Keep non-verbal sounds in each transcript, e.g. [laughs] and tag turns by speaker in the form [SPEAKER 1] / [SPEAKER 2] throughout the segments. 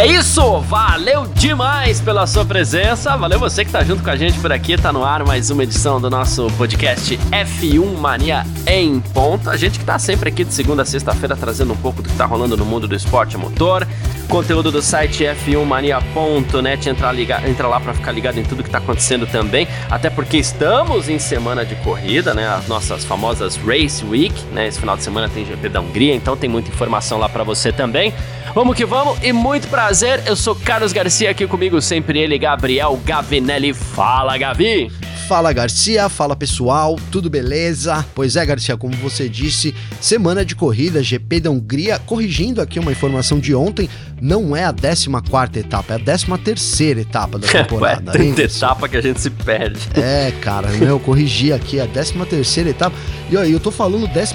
[SPEAKER 1] É isso, valeu demais pela sua presença, valeu você que tá junto com a gente por aqui, tá no ar mais uma edição do nosso podcast F1 Mania em ponto. A gente que tá sempre aqui de segunda a sexta-feira trazendo um pouco do que tá rolando no mundo do esporte motor, conteúdo do site f1mania.net, entra, entra lá para ficar ligado em tudo que tá acontecendo também, até porque estamos em semana de corrida, né, as nossas famosas Race Week, né, esse final de semana tem GP da Hungria, então tem muita informação lá para você também. Vamos que vamos e muito prazer, eu sou Carlos Garcia, aqui comigo sempre ele, Gabriel Gavinelli. Fala, Gavi!
[SPEAKER 2] Fala Garcia, fala pessoal, tudo beleza? Pois é, Garcia, como você disse, semana de corrida, GP da Hungria, corrigindo aqui uma informação de ontem, não é a 14 etapa, é a 13 etapa da [laughs] temporada.
[SPEAKER 1] é tanta etapa que a gente se perde.
[SPEAKER 2] É, cara, né, eu corrigi aqui a 13 etapa, e aí eu tô falando 13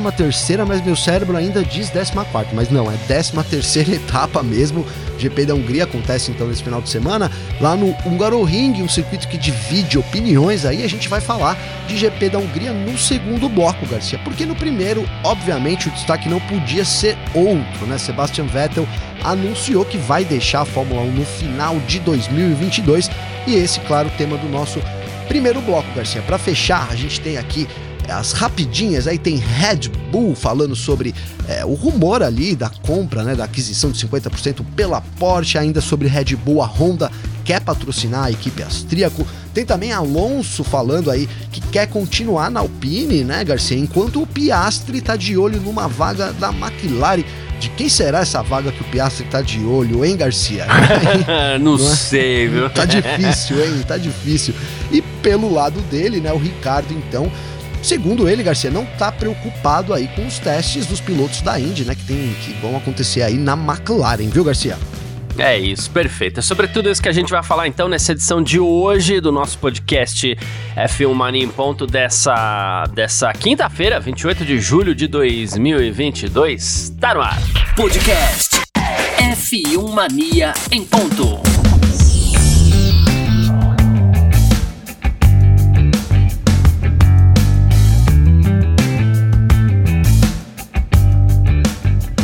[SPEAKER 2] mas meu cérebro ainda diz 14 mas não, é 13 [laughs] etapa mesmo, GP da Hungria acontece então nesse final de semana, lá no Hungaroring, um circuito que divide opiniões aí, a gente vai falar de GP da Hungria no segundo bloco, Garcia, porque no primeiro, obviamente, o destaque não podia ser outro, né? Sebastian Vettel anunciou que vai deixar a Fórmula 1 no final de 2022 e esse, claro, o tema do nosso primeiro bloco, Garcia. Para fechar, a gente tem aqui as rapidinhas, aí tem Red Bull falando sobre é, o rumor ali da compra, né, da aquisição de 50% pela Porsche, ainda sobre Red Bull, a Honda quer patrocinar a equipe austríaco. Tem também Alonso falando aí que quer continuar na Alpine, né, Garcia? Enquanto o Piastri tá de olho numa vaga da McLaren. De quem será essa vaga que o Piastri tá de olho, hein, Garcia? [laughs]
[SPEAKER 1] não, Não é? sei, viu?
[SPEAKER 2] Tá difícil, hein? Tá difícil. E pelo lado dele, né, o Ricardo, então, Segundo ele, Garcia não está preocupado aí com os testes dos pilotos da Indy, né, que, tem, que vão acontecer aí na McLaren, viu, Garcia?
[SPEAKER 1] É isso, perfeito. É sobre tudo isso que a gente vai falar então nessa edição de hoje do nosso podcast F1 Mania em ponto dessa, dessa quinta-feira, 28 de julho de 2022. Tá no ar.
[SPEAKER 3] Podcast F1 Mania em ponto.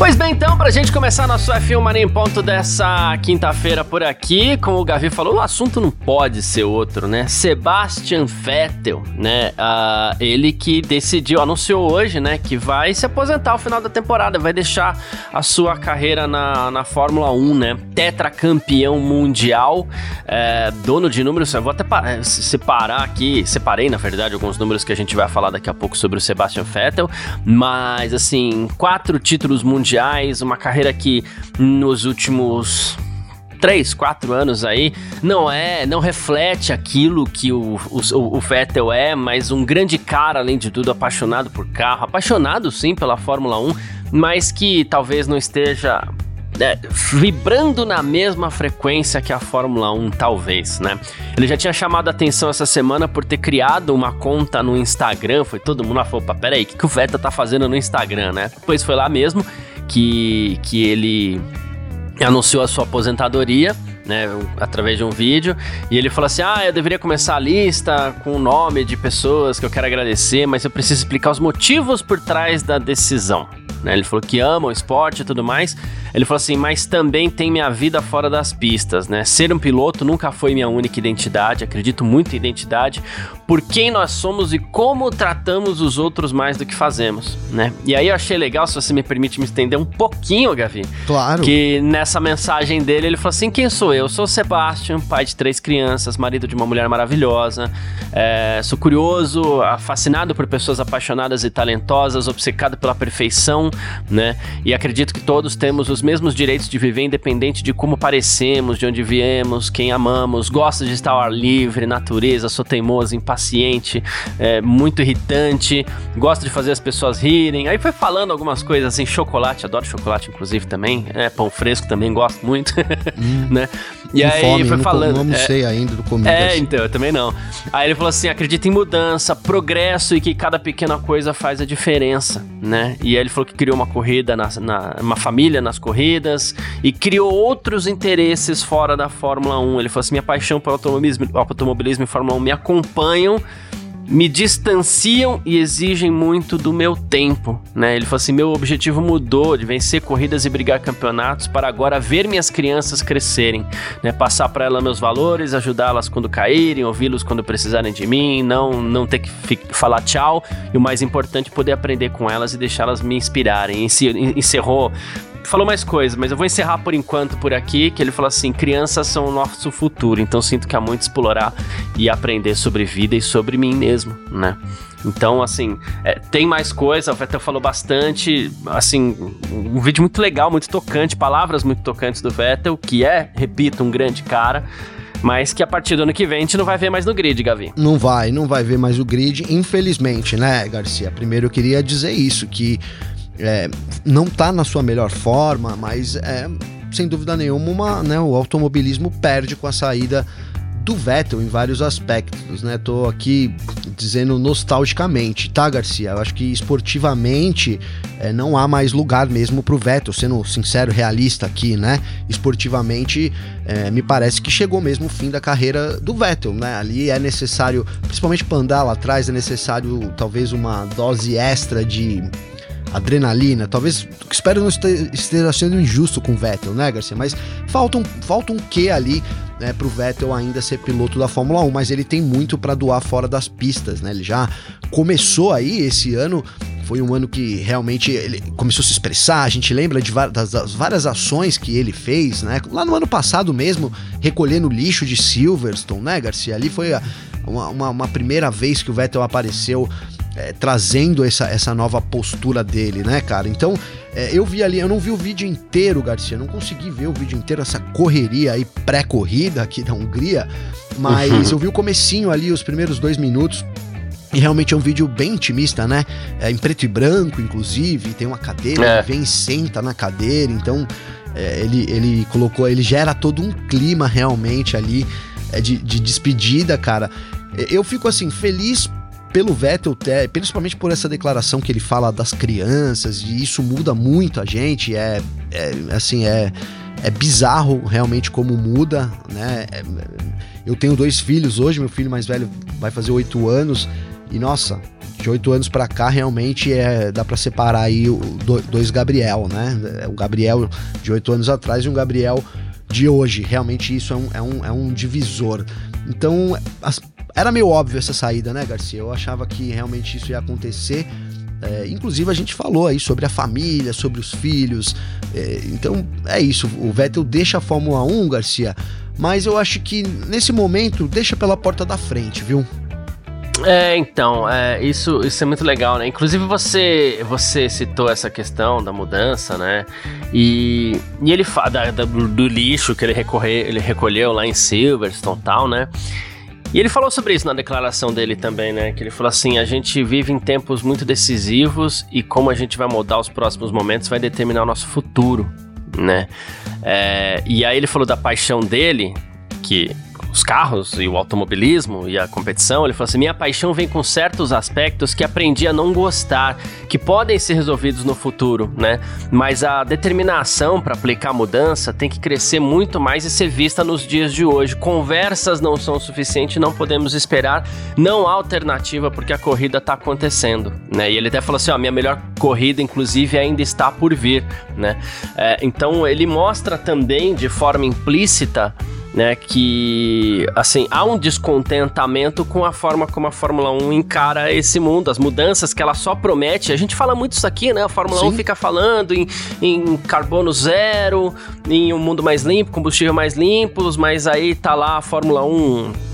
[SPEAKER 1] Pois bem, então, pra gente começar nosso F1 Mania em ponto dessa quinta-feira por aqui, como o Gavi falou, o assunto não pode ser outro, né? Sebastian Vettel, né? Uh, ele que decidiu, anunciou hoje, né, que vai se aposentar ao final da temporada, vai deixar a sua carreira na, na Fórmula 1, né? Tetracampeão mundial, é, dono de números, eu vou até separar aqui, separei na verdade alguns números que a gente vai falar daqui a pouco sobre o Sebastian Vettel, mas assim, quatro títulos mundiais mundiais, uma carreira que nos últimos 3, 4 anos aí, não é, não reflete aquilo que o, o, o, Vettel é, mas um grande cara, além de tudo, apaixonado por carro, apaixonado sim pela Fórmula 1, mas que talvez não esteja é, vibrando na mesma frequência que a Fórmula 1, talvez, né? Ele já tinha chamado a atenção essa semana por ter criado uma conta no Instagram, foi todo mundo lá, falou, peraí, o que, que o Vettel tá fazendo no Instagram, né? Depois foi lá mesmo que, que ele anunciou a sua aposentadoria, né, através de um vídeo, e ele falou assim: "Ah, eu deveria começar a lista com o nome de pessoas que eu quero agradecer, mas eu preciso explicar os motivos por trás da decisão". Né? Ele falou que ama o esporte e tudo mais. Ele falou assim, mas também tem minha vida fora das pistas, né? Ser um piloto nunca foi minha única identidade, acredito muito em identidade, por quem nós somos e como tratamos os outros mais do que fazemos, né? E aí eu achei legal, se você me permite me estender um pouquinho, Gavi.
[SPEAKER 2] Claro.
[SPEAKER 1] Que nessa mensagem dele, ele falou assim, quem sou eu? Eu sou o Sebastian, pai de três crianças, marido de uma mulher maravilhosa, é, sou curioso, fascinado por pessoas apaixonadas e talentosas, obcecado pela perfeição, né? E acredito que todos temos os mesmos direitos de viver independente de como parecemos, de onde viemos, quem amamos. Gosto de estar ao ar livre, natureza, sou teimoso, impaciente, é, muito irritante, gosto de fazer as pessoas rirem. Aí foi falando algumas coisas assim, chocolate, adoro chocolate inclusive também, é, pão fresco também gosto muito, hum, [laughs] né?
[SPEAKER 2] E aí fome, foi falando, não almocei é, ainda do comida.
[SPEAKER 1] É, então, eu também não. Aí ele falou assim, acredita em mudança, progresso e que cada pequena coisa faz a diferença, né? E aí ele falou que criou uma corrida, na, na, uma família nas corridas e criou outros interesses fora da Fórmula 1. Ele falou assim: minha paixão pelo automobilismo, automobilismo e Fórmula 1 me acompanham me distanciam e exigem muito do meu tempo, né? Ele falou assim: meu objetivo mudou de vencer corridas e brigar campeonatos para agora ver minhas crianças crescerem, né? Passar para elas meus valores, ajudá-las quando caírem, ouvi-los quando precisarem de mim, não não ter que falar tchau e o mais importante poder aprender com elas e deixá-las me inspirarem. Encerrou falou mais coisas, mas eu vou encerrar por enquanto por aqui, que ele falou assim, crianças são o nosso futuro, então sinto que há muito explorar e aprender sobre vida e sobre mim mesmo, né? Então, assim, é, tem mais coisa, o Vettel falou bastante, assim, um vídeo muito legal, muito tocante, palavras muito tocantes do Vettel, que é, repito, um grande cara, mas que a partir do ano que vem a gente não vai ver mais no grid, Gavi.
[SPEAKER 2] Não vai, não vai ver mais o grid, infelizmente, né, Garcia? Primeiro eu queria dizer isso, que é, não está na sua melhor forma, mas é, sem dúvida nenhuma uma, né, o automobilismo perde com a saída do Vettel em vários aspectos, né? Tô aqui dizendo nostalgicamente, tá, Garcia? Eu acho que esportivamente é, não há mais lugar mesmo pro Vettel, sendo sincero, realista aqui, né? Esportivamente, é, me parece que chegou mesmo o fim da carreira do Vettel, né? Ali é necessário, principalmente para andar lá atrás, é necessário talvez uma dose extra de adrenalina. Talvez, espero não esteja sendo injusto com o Vettel, né, Garcia? Mas falta um, falta um quê ali né, para o Vettel ainda ser piloto da Fórmula 1, mas ele tem muito para doar fora das pistas, né? Ele já começou aí esse ano foi um ano que realmente ele começou a se expressar. A gente lembra de das, das, várias ações que ele fez, né? Lá no ano passado mesmo, recolhendo lixo de Silverstone, né, Garcia? Ali foi a, uma, uma, primeira vez que o Vettel apareceu é, trazendo essa, essa nova postura dele, né, cara? Então, é, eu vi ali, eu não vi o vídeo inteiro, Garcia, não consegui ver o vídeo inteiro, essa correria aí pré-corrida aqui da Hungria, mas uhum. eu vi o comecinho ali, os primeiros dois minutos, e realmente é um vídeo bem intimista, né? É em preto e branco, inclusive, tem uma cadeira, é. ele vem senta na cadeira, então é, ele, ele colocou, ele gera todo um clima realmente ali é, de, de despedida, cara. Eu fico assim, feliz pelo Vettel, principalmente por essa declaração que ele fala das crianças, e isso muda muito a gente, é, é assim, é, é bizarro realmente como muda, né? É, eu tenho dois filhos hoje, meu filho mais velho vai fazer oito anos, e nossa, de oito anos para cá realmente é dá para separar aí o, dois Gabriel, né? O Gabriel de oito anos atrás e um Gabriel de hoje. Realmente isso é um, é um, é um divisor. Então, as, era meio óbvio essa saída, né, Garcia? Eu achava que realmente isso ia acontecer. É, inclusive a gente falou aí sobre a família, sobre os filhos. É, então é isso. O Vettel deixa a Fórmula 1, Garcia, mas eu acho que nesse momento deixa pela porta da frente, viu?
[SPEAKER 1] É, então, é, isso, isso é muito legal, né? Inclusive você você citou essa questão da mudança, né? E, e ele fala do, lixo que ele, recorre, ele recolheu lá em Silverstone e tal, né? E ele falou sobre isso na declaração dele também, né? Que ele falou assim: a gente vive em tempos muito decisivos e como a gente vai mudar os próximos momentos vai determinar o nosso futuro, né? É, e aí ele falou da paixão dele, que os carros e o automobilismo e a competição, ele falou assim: minha paixão vem com certos aspectos que aprendi a não gostar, que podem ser resolvidos no futuro, né? Mas a determinação para aplicar a mudança tem que crescer muito mais e ser vista nos dias de hoje. Conversas não são suficientes, não podemos esperar, não há alternativa porque a corrida está acontecendo, né? E ele até falou assim: ó, minha melhor corrida, inclusive, ainda está por vir, né? É, então ele mostra também de forma implícita né, que assim, há um descontentamento com a forma como a Fórmula 1 encara esse mundo, as mudanças que ela só promete. A gente fala muito isso aqui, né? A Fórmula Sim. 1 fica falando em, em carbono zero, em um mundo mais limpo, combustível mais limpos, mas aí tá lá a Fórmula 1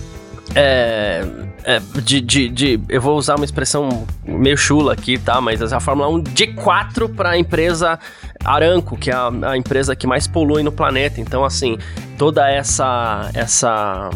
[SPEAKER 1] é, é, de, de, de, eu vou usar uma expressão meio chula aqui, tá? Mas a Fórmula 1 de 4 para a empresa Aranco, que é a, a, empresa que mais polui no planeta. Então, assim, toda essa essa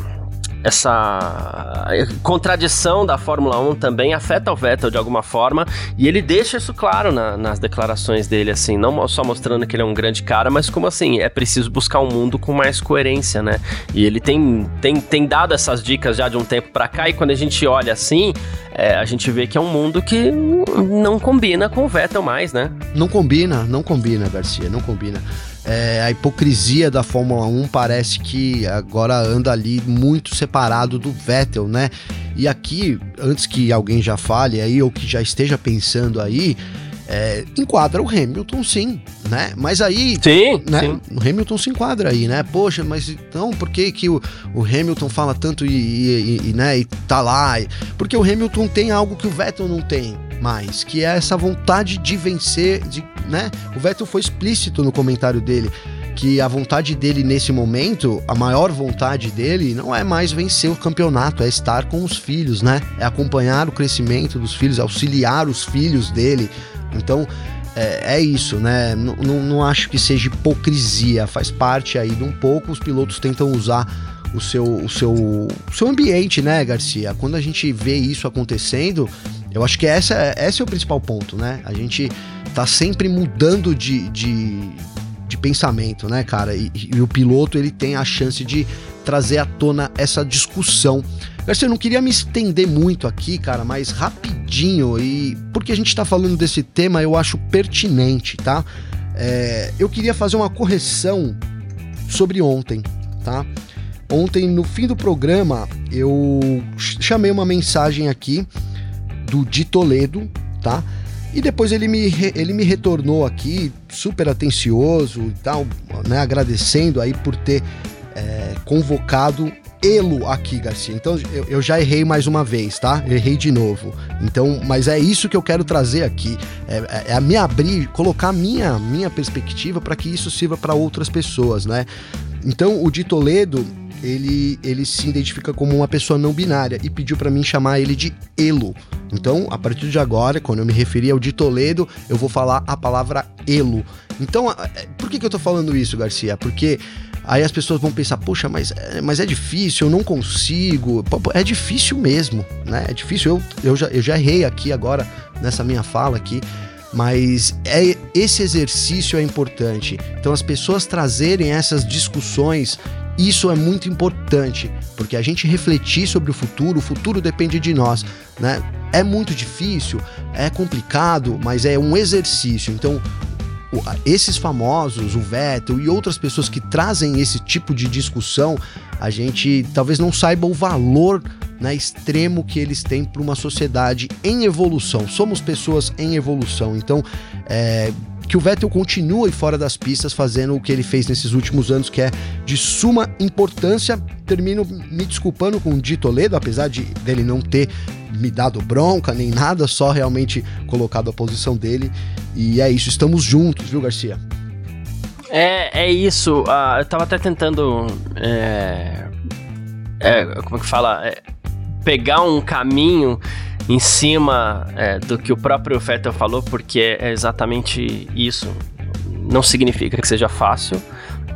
[SPEAKER 1] essa contradição da Fórmula 1 também afeta o Vettel de alguma forma, e ele deixa isso claro na, nas declarações dele, assim, não só mostrando que ele é um grande cara, mas como assim, é preciso buscar um mundo com mais coerência, né? E ele tem, tem, tem dado essas dicas já de um tempo para cá, e quando a gente olha assim, é, a gente vê que é um mundo que não combina com o Vettel mais, né?
[SPEAKER 2] Não combina, não combina, Garcia, não combina. É, a hipocrisia da Fórmula 1 parece que agora anda ali muito separado do Vettel, né? E aqui, antes que alguém já fale aí ou que já esteja pensando aí, é, enquadra o Hamilton sim, né? Mas aí.
[SPEAKER 1] Sim,
[SPEAKER 2] né?
[SPEAKER 1] sim.
[SPEAKER 2] O Hamilton se enquadra aí, né? Poxa, mas então por que, que o, o Hamilton fala tanto e, e, e, né, e tá lá? Porque o Hamilton tem algo que o Vettel não tem mais, que é essa vontade de vencer, de né? O Vettel foi explícito no comentário dele que a vontade dele nesse momento, a maior vontade dele não é mais vencer o campeonato, é estar com os filhos, né? É acompanhar o crescimento dos filhos, auxiliar os filhos dele. Então, é, é isso, né? N não acho que seja hipocrisia, faz parte aí de um pouco, os pilotos tentam usar o seu, o seu, o seu ambiente, né, Garcia? Quando a gente vê isso acontecendo, eu acho que essa, esse é o principal ponto, né? A gente tá sempre mudando de, de, de pensamento, né, cara? E, e, o piloto ele tem a chance de trazer à tona essa discussão. Garcia, eu não queria me estender muito aqui, cara, mas rapidinho, e porque a gente tá falando desse tema, eu acho pertinente, tá? É, eu queria fazer uma correção sobre ontem, tá? Ontem, no fim do programa, eu chamei uma mensagem aqui do Di Toledo, tá? E depois ele me, ele me retornou aqui, super atencioso e tal, né? Agradecendo aí por ter é, convocado Elo aqui, Garcia. Então eu, eu, já errei mais uma vez, tá? errei de novo. Então, mas é isso que eu quero trazer aqui. É, é, é me abrir, colocar minha, minha perspectiva para que isso sirva para outras pessoas, né? Então, o de Toledo, ele, ele se identifica como uma pessoa não binária e pediu para mim chamar ele de Elo. Então, a partir de agora, quando eu me referir ao de Toledo, eu vou falar a palavra Elo. Então, é, por que, que eu tô falando isso, Garcia? Porque aí as pessoas vão pensar, poxa, mas, é, mas é difícil, eu não consigo. É difícil mesmo, né? É difícil. Eu, eu, já, eu já errei aqui agora, nessa minha fala aqui. Mas é, esse exercício é importante. Então, as pessoas trazerem essas discussões isso é muito importante, porque a gente refletir sobre o futuro, o futuro depende de nós, né? É muito difícil, é complicado, mas é um exercício. Então, esses famosos, o Vettel e outras pessoas que trazem esse tipo de discussão, a gente talvez não saiba o valor né, extremo que eles têm para uma sociedade em evolução. Somos pessoas em evolução, então é, que o Vettel continue fora das pistas fazendo o que ele fez nesses últimos anos, que é de suma importância. Termino me desculpando com o Di Toledo, apesar de dele não ter me dado bronca nem nada, só realmente colocado a posição dele. E é isso, estamos juntos, viu, Garcia?
[SPEAKER 1] É, é isso. Uh, eu tava até tentando. É, é, como é que fala? É, pegar um caminho em cima é, do que o próprio Vettel falou, porque é exatamente isso. Não significa que seja fácil,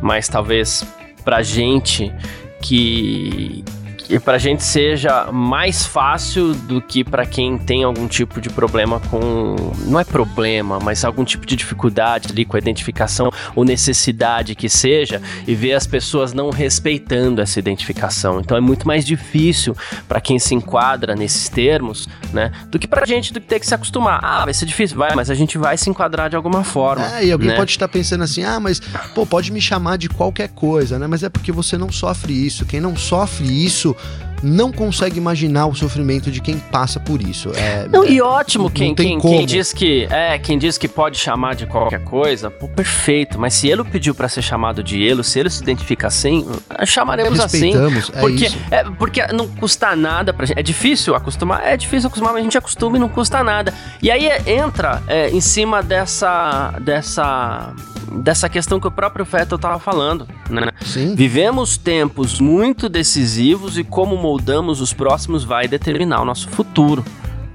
[SPEAKER 1] mas talvez pra gente que, que pra gente seja mais fácil do que para quem tem algum tipo de problema com. Não é problema, mas algum tipo de dificuldade ali com a identificação ou necessidade que seja, e ver as pessoas não respeitando essa identificação. Então é muito mais difícil para quem se enquadra nesses termos, né? Do que pra gente do que ter que se acostumar. Ah, vai ser difícil, vai, mas a gente vai se enquadrar de alguma forma.
[SPEAKER 2] É, e alguém
[SPEAKER 1] né?
[SPEAKER 2] pode estar pensando assim, ah, mas pô, pode me chamar de qualquer coisa, né? Mas é porque você não sofre isso. Quem não sofre isso 嗯。Não consegue imaginar o sofrimento de quem passa por isso. É,
[SPEAKER 1] não, e ótimo quem, quem, quem, diz que é quem diz que pode chamar de qualquer coisa, pô, perfeito. Mas se ele pediu para ser chamado de ele, se ele se identifica assim, chamaremos assim.
[SPEAKER 2] É
[SPEAKER 1] porque
[SPEAKER 2] isso.
[SPEAKER 1] é porque não custa nada pra gente. É difícil acostumar, é difícil acostumar, mas a gente acostuma e não custa nada. E aí entra é, em cima dessa dessa dessa questão que o próprio Vettel estava falando, né?
[SPEAKER 2] Sim.
[SPEAKER 1] Vivemos tempos muito decisivos e como moldamos os próximos vai determinar o nosso futuro.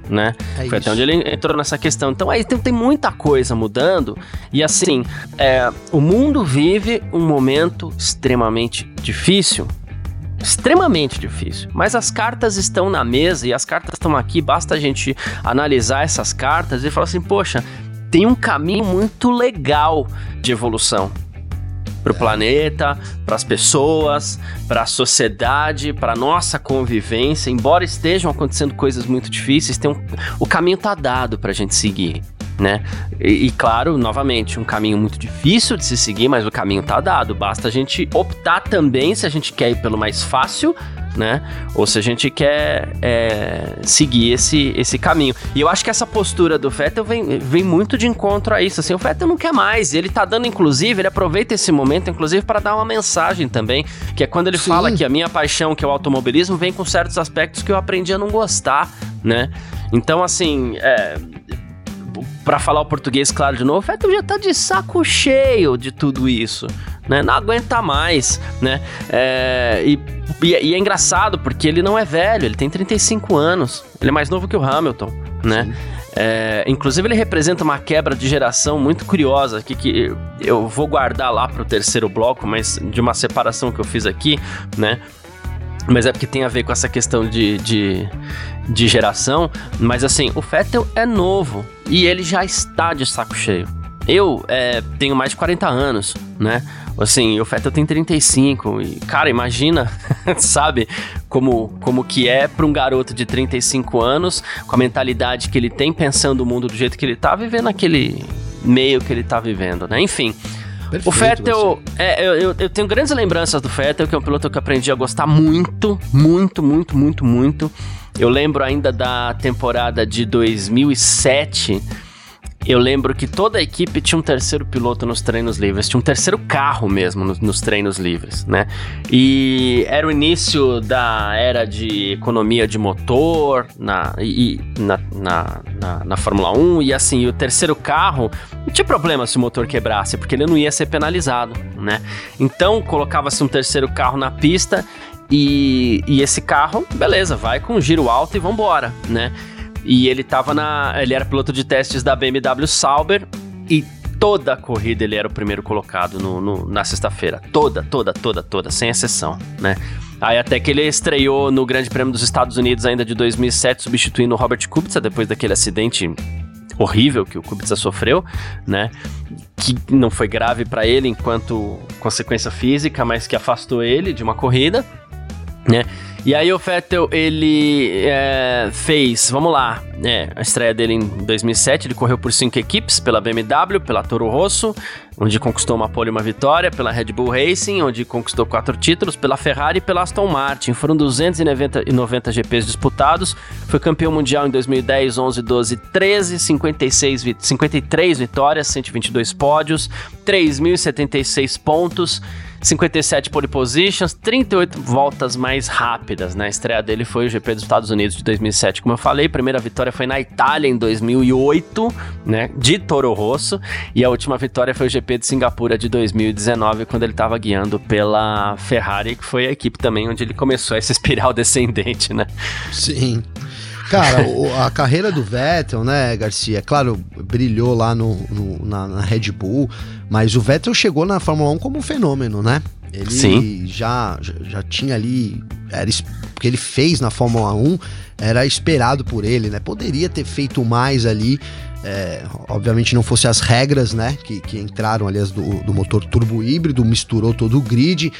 [SPEAKER 1] Né? É Foi até onde ele entrou nessa questão. Então aí tem, tem muita coisa mudando. E assim, é, o mundo vive um momento extremamente difícil. extremamente difícil. Mas as cartas estão na mesa e as cartas estão aqui, basta a gente analisar essas cartas e falar assim, poxa, tem um caminho muito legal de evolução para o planeta, para as pessoas, para a sociedade, para nossa convivência. Embora estejam acontecendo coisas muito difíceis, tem um, o caminho tá dado para a gente seguir. Né? E, e, claro, novamente, um caminho muito difícil de se seguir, mas o caminho tá dado. Basta a gente optar também se a gente quer ir pelo mais fácil né? Ou se a gente quer é, seguir esse, esse caminho. E eu acho que essa postura do Vettel vem, vem muito de encontro a isso. Assim, o Vettel não quer mais. Ele tá dando, inclusive, ele aproveita esse momento, inclusive, para dar uma mensagem também. Que é quando ele Sim. fala que a minha paixão, que é o automobilismo, vem com certos aspectos que eu aprendi a não gostar, né? Então, assim, é, para falar o português claro de novo, o Vettel já tá de saco cheio de tudo isso, né? Não aguenta mais, né? É, e, e, é engraçado porque ele não é velho, ele tem 35 anos, ele é mais novo que o Hamilton, né? É, inclusive ele representa uma quebra de geração muito curiosa que, que eu vou guardar lá pro terceiro bloco, mas de uma separação que eu fiz aqui, né? Mas é porque tem a ver com essa questão de, de, de geração. Mas assim, o Vettel é novo e ele já está de saco cheio. Eu é, tenho mais de 40 anos, né? Assim, o Vettel tem 35 e, cara, imagina, [laughs] sabe, como, como que é para um garoto de 35 anos, com a mentalidade que ele tem, pensando o mundo do jeito que ele tá, vivendo aquele meio que ele tá vivendo, né? Enfim, Perfeito, o Vettel, é, eu, eu, eu, tenho grandes lembranças do Vettel, que é um piloto que eu aprendi a gostar muito, muito, muito, muito, muito. Eu lembro ainda da temporada de 2007 eu lembro que toda a equipe tinha um terceiro piloto nos treinos livres, tinha um terceiro carro mesmo nos, nos treinos livres, né? E era o início da era de economia de motor na, e, na, na, na, na Fórmula 1, e assim, o terceiro carro não tinha problema se o motor quebrasse, porque ele não ia ser penalizado, né? Então colocava-se um terceiro carro na pista e, e esse carro, beleza, vai com giro alto e vambora, né? E ele tava na. Ele era piloto de testes da BMW Sauber e toda a corrida ele era o primeiro colocado no, no na sexta-feira. Toda, toda, toda, toda, sem exceção, né? Aí até que ele estreou no Grande Prêmio dos Estados Unidos ainda de 2007, substituindo o Robert Kubica depois daquele acidente horrível que o Kubica sofreu, né? Que não foi grave para ele enquanto consequência física, mas que afastou ele de uma corrida, né? E aí o Vettel, ele é, fez, vamos lá, é, a estreia dele em 2007, ele correu por cinco equipes, pela BMW, pela Toro Rosso, onde conquistou uma pole e uma vitória, pela Red Bull Racing, onde conquistou quatro títulos, pela Ferrari e pela Aston Martin. Foram 290 GPs disputados, foi campeão mundial em 2010, 11, 12, 13, 56, 53 vitórias, 122 pódios, 3.076 pontos, 57 pole positions, 38 voltas mais rápidas. Na né? estreia dele foi o GP dos Estados Unidos de 2007, como eu falei. Primeira vitória foi na Itália em 2008, né, de Toro Rosso, e a última vitória foi o GP de Singapura de 2019, quando ele estava guiando pela Ferrari, que foi a equipe também onde ele começou essa espiral [laughs] descendente, né?
[SPEAKER 2] Sim. Cara, a carreira do Vettel, né, Garcia, claro, brilhou lá no, no na, na, Red Bull, mas o Vettel chegou na Fórmula 1 como um fenômeno, né? Ele Sim. Já, já, tinha ali. Era, o que ele fez na Fórmula 1 era esperado por ele, né? Poderia ter feito mais ali. É, obviamente não fosse as regras, né? Que, que entraram, aliás, do, do motor turbo híbrido, misturou todo o grid.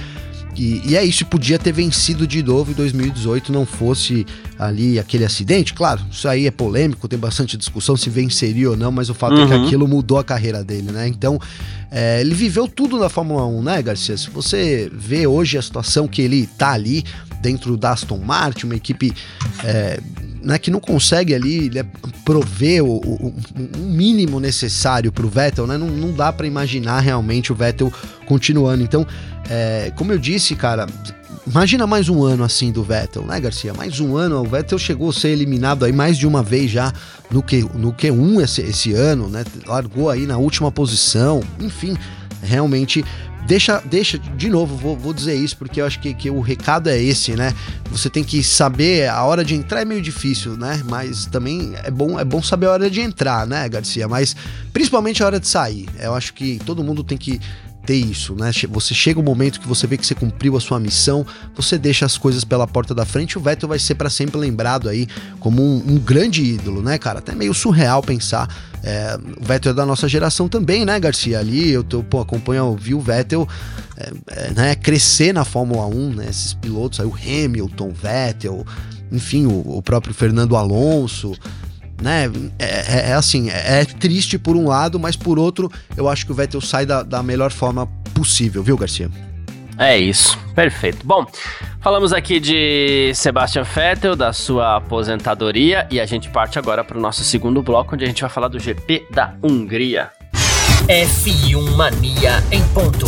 [SPEAKER 2] E, e, é isso, podia ter vencido de novo em 2018, não fosse ali aquele acidente. Claro, isso aí é polêmico, tem bastante discussão se venceria ou não, mas o fato uhum. é que uhum. aquilo mudou a carreira dele, né? Então, é, ele viveu tudo na Fórmula 1, né, Garcia? Se você vê hoje a situação que ele tá ali, dentro da Aston Martin, uma equipe é, né, que não consegue ali né, prover o, o, o, mínimo necessário para o Vettel, né? Não, não dá para imaginar realmente o Vettel continuando. Então, é, como eu disse, cara, imagina mais um ano assim do Vettel, né, Garcia? Mais um ano, o Vettel chegou a ser eliminado aí mais de uma vez já no, Q, no Q1 esse, esse ano, né? Largou aí na última posição, enfim, realmente deixa, deixa de novo, vou, vou dizer isso porque eu acho que, que o recado é esse, né? Você tem que saber a hora de entrar é meio difícil, né? Mas também é bom, é bom saber a hora de entrar, né, Garcia? Mas principalmente a hora de sair. Eu acho que todo mundo tem que ter isso, né? Você chega um momento que você vê que você cumpriu a sua missão, você deixa as coisas pela porta da frente, o Vettel vai ser para sempre lembrado aí como um, um, grande ídolo, né, cara? Até meio surreal pensar. É, o Vettel é da nossa geração também, né, Garcia? Ali eu tô, pô, acompanho, vi o Vettel é, é, né, crescer na Fórmula 1, né? Esses pilotos aí, o Hamilton, Vettel, enfim, o, o próprio Fernando Alonso né? É, é, é assim, é, é, triste por um lado, mas por outro, eu acho que o Vettel sai da, da melhor forma possível, viu, Garcia?
[SPEAKER 1] É isso, perfeito. Bom, falamos aqui de Sebastian Vettel, da sua aposentadoria, e a gente parte agora para o nosso segundo bloco, onde a gente vai falar do GP da Hungria.
[SPEAKER 3] F1 Mania em ponto.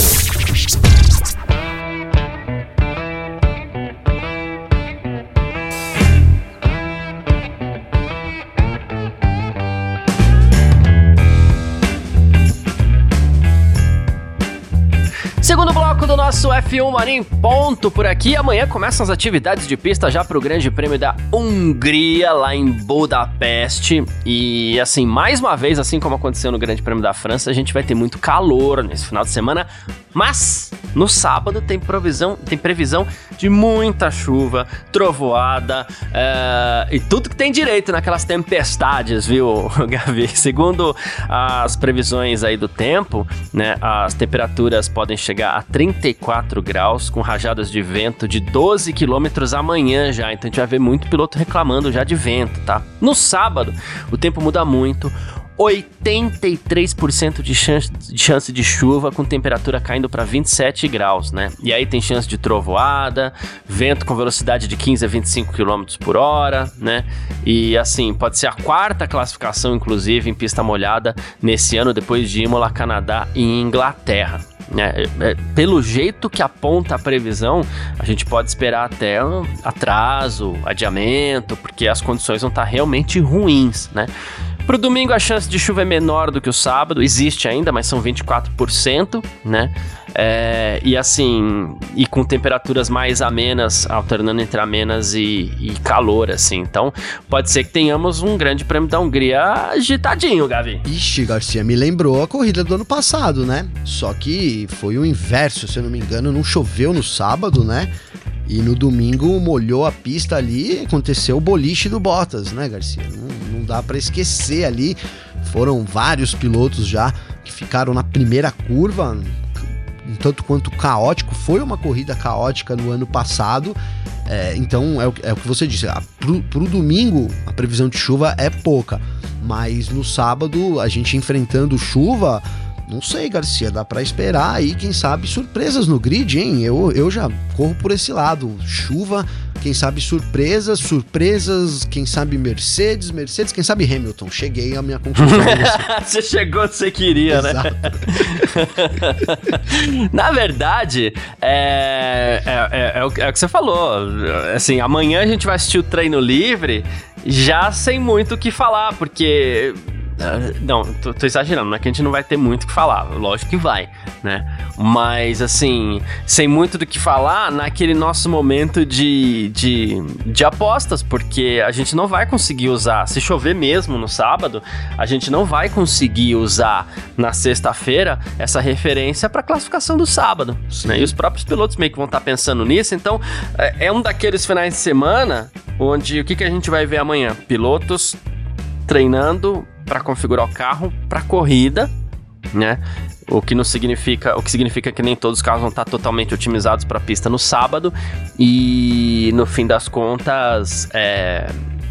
[SPEAKER 1] Segundo bloco do nosso F1 Marim ponto por aqui. Amanhã começam as atividades de pista já para o Grande Prêmio da Hungria, lá em Budapeste. E assim, mais uma vez, assim como aconteceu no Grande Prêmio da França, a gente vai ter muito calor nesse final de semana. Mas no sábado tem previsão, tem previsão de muita chuva, trovoada é, e tudo que tem direito naquelas tempestades, viu, [laughs] Gavi? Segundo as previsões aí do tempo, né, as temperaturas podem chegar chegar a 34 graus, com rajadas de vento de 12 quilômetros amanhã já. Então a gente vai ver muito piloto reclamando já de vento, tá? No sábado, o tempo muda muito. 83% de chance, de chance de chuva com temperatura caindo para 27 graus, né? E aí tem chance de trovoada, vento com velocidade de 15 a 25 km por hora, né? E assim, pode ser a quarta classificação, inclusive, em pista molhada nesse ano, depois de Imola, Canadá e Inglaterra. É, é, pelo jeito que aponta a previsão, a gente pode esperar até um atraso, adiamento, porque as condições vão estar realmente ruins, né? Pro domingo a chance de chuva é menor do que o sábado, existe ainda, mas são 24%, né? É, e assim, e com temperaturas mais amenas, alternando entre amenas e, e, calor, assim. Então, pode ser que tenhamos um grande prêmio da Hungria agitadinho, Gavi.
[SPEAKER 2] Ixi, Garcia, me lembrou a corrida do ano passado, né? Só que foi o inverso, se eu não me engano, não choveu no sábado, né? E no domingo molhou a pista ali, aconteceu o boliche do Bottas, né, Garcia? Não, não dá para esquecer ali. Foram vários pilotos já que ficaram na primeira curva, um tanto quanto caótico. Foi uma corrida caótica no ano passado. É, então é o, é o, que você disse. Ah, pro, pro domingo a previsão de chuva é pouca. Mas no sábado, a gente enfrentando chuva, não sei, Garcia, dá para esperar aí, quem sabe, surpresas no grid, hein? Eu, eu já corro por esse lado. Chuva, quem sabe surpresas, surpresas, quem sabe Mercedes, Mercedes, quem sabe Hamilton. Cheguei à minha conclusão. [laughs]
[SPEAKER 1] você chegou onde você queria, né? Exato. né? [laughs] Na verdade, é, é, é, é, o, é o que você falou. Assim, amanhã a gente vai assistir o treino livre já sem muito o que falar, porque não, tô, tô, exagerando, não é que a gente não vai ter muito o que falar, lógico que vai, né? Mas, assim, sem muito do que falar, naquele nosso momento de, de, de apostas, porque a gente não vai conseguir usar, se chover mesmo no sábado, a gente não vai conseguir usar na sexta-feira essa referência para classificação do sábado, né? E os próprios pilotos meio que vão estar tá pensando nisso, então é, é um daqueles finais de semana onde o que, que a gente vai ver amanhã? Pilotos treinando para configurar o carro para corrida, né? O que não significa, o que significa que nem todos os carros vão estar totalmente otimizados para a pista no sábado e no fim das contas, é,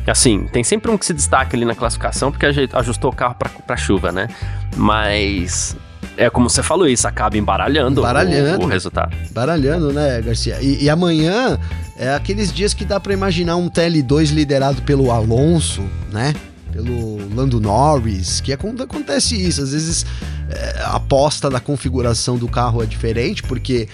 [SPEAKER 1] assim, tem sempre um que se destaca ali na classificação porque ajustou o carro para chuva, né? Mas é como você falou, isso acaba embaralhando,
[SPEAKER 2] embaralhando
[SPEAKER 1] o, o resultado.
[SPEAKER 2] Embaralhando, né, Garcia? E, e, amanhã é aqueles dias que dá para imaginar um TL2 liderado pelo Alonso, né? Pelo Lando Norris, que acontece isso. Às vezes é, a aposta da configuração do carro é diferente, porque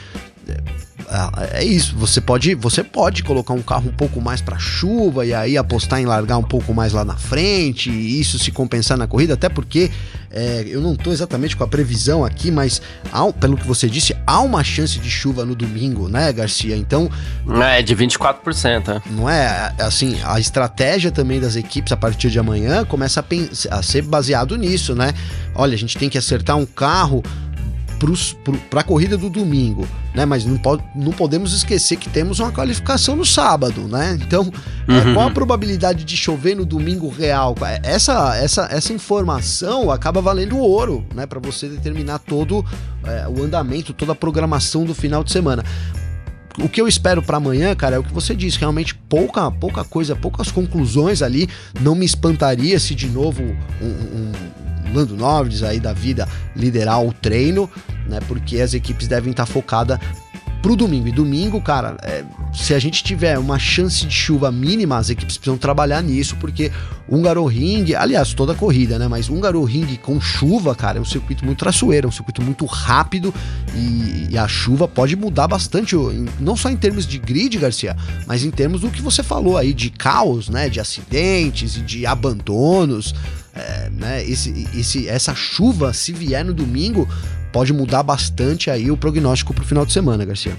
[SPEAKER 2] é isso, você pode, você pode colocar um carro um pouco mais para chuva e aí apostar em largar um pouco mais lá na frente, e isso se compensar na corrida, até porque é, eu não estou exatamente com a previsão aqui, mas há, pelo que você disse, há uma chance de chuva no domingo, né, Garcia? Então.
[SPEAKER 1] É, de 24%. É.
[SPEAKER 2] Não é? Assim, a estratégia também das equipes a partir de amanhã começa a, a ser baseado nisso, né? Olha, a gente tem que acertar um carro para a corrida do domingo, né? Mas não, pode, não podemos esquecer que temos uma qualificação no sábado, né? Então, é, uhum. é, qual a probabilidade de chover no domingo real? Essa, essa, essa informação acaba valendo ouro, né? Para você determinar todo é, o andamento, toda a programação do final de semana o que eu espero para amanhã, cara, é o que você disse, realmente pouca, pouca coisa, poucas conclusões ali. Não me espantaria se de novo um, um Lando Norris aí da vida liderar o treino, né? Porque as equipes devem estar focadas pro domingo. E domingo, cara, é, se a gente tiver uma chance de chuva mínima, as equipes precisam trabalhar nisso, porque um Ring, aliás, toda corrida, né? Mas um Ring com chuva, cara, é um circuito muito traçoeiro, é um circuito muito rápido e, e, a chuva pode mudar bastante, não só em termos de grid, Garcia, mas em termos do que você falou aí, de caos, né? De acidentes e de abandonos. É, né, esse, esse, essa chuva, se vier no domingo, pode mudar bastante aí o prognóstico pro final de semana, Garcia.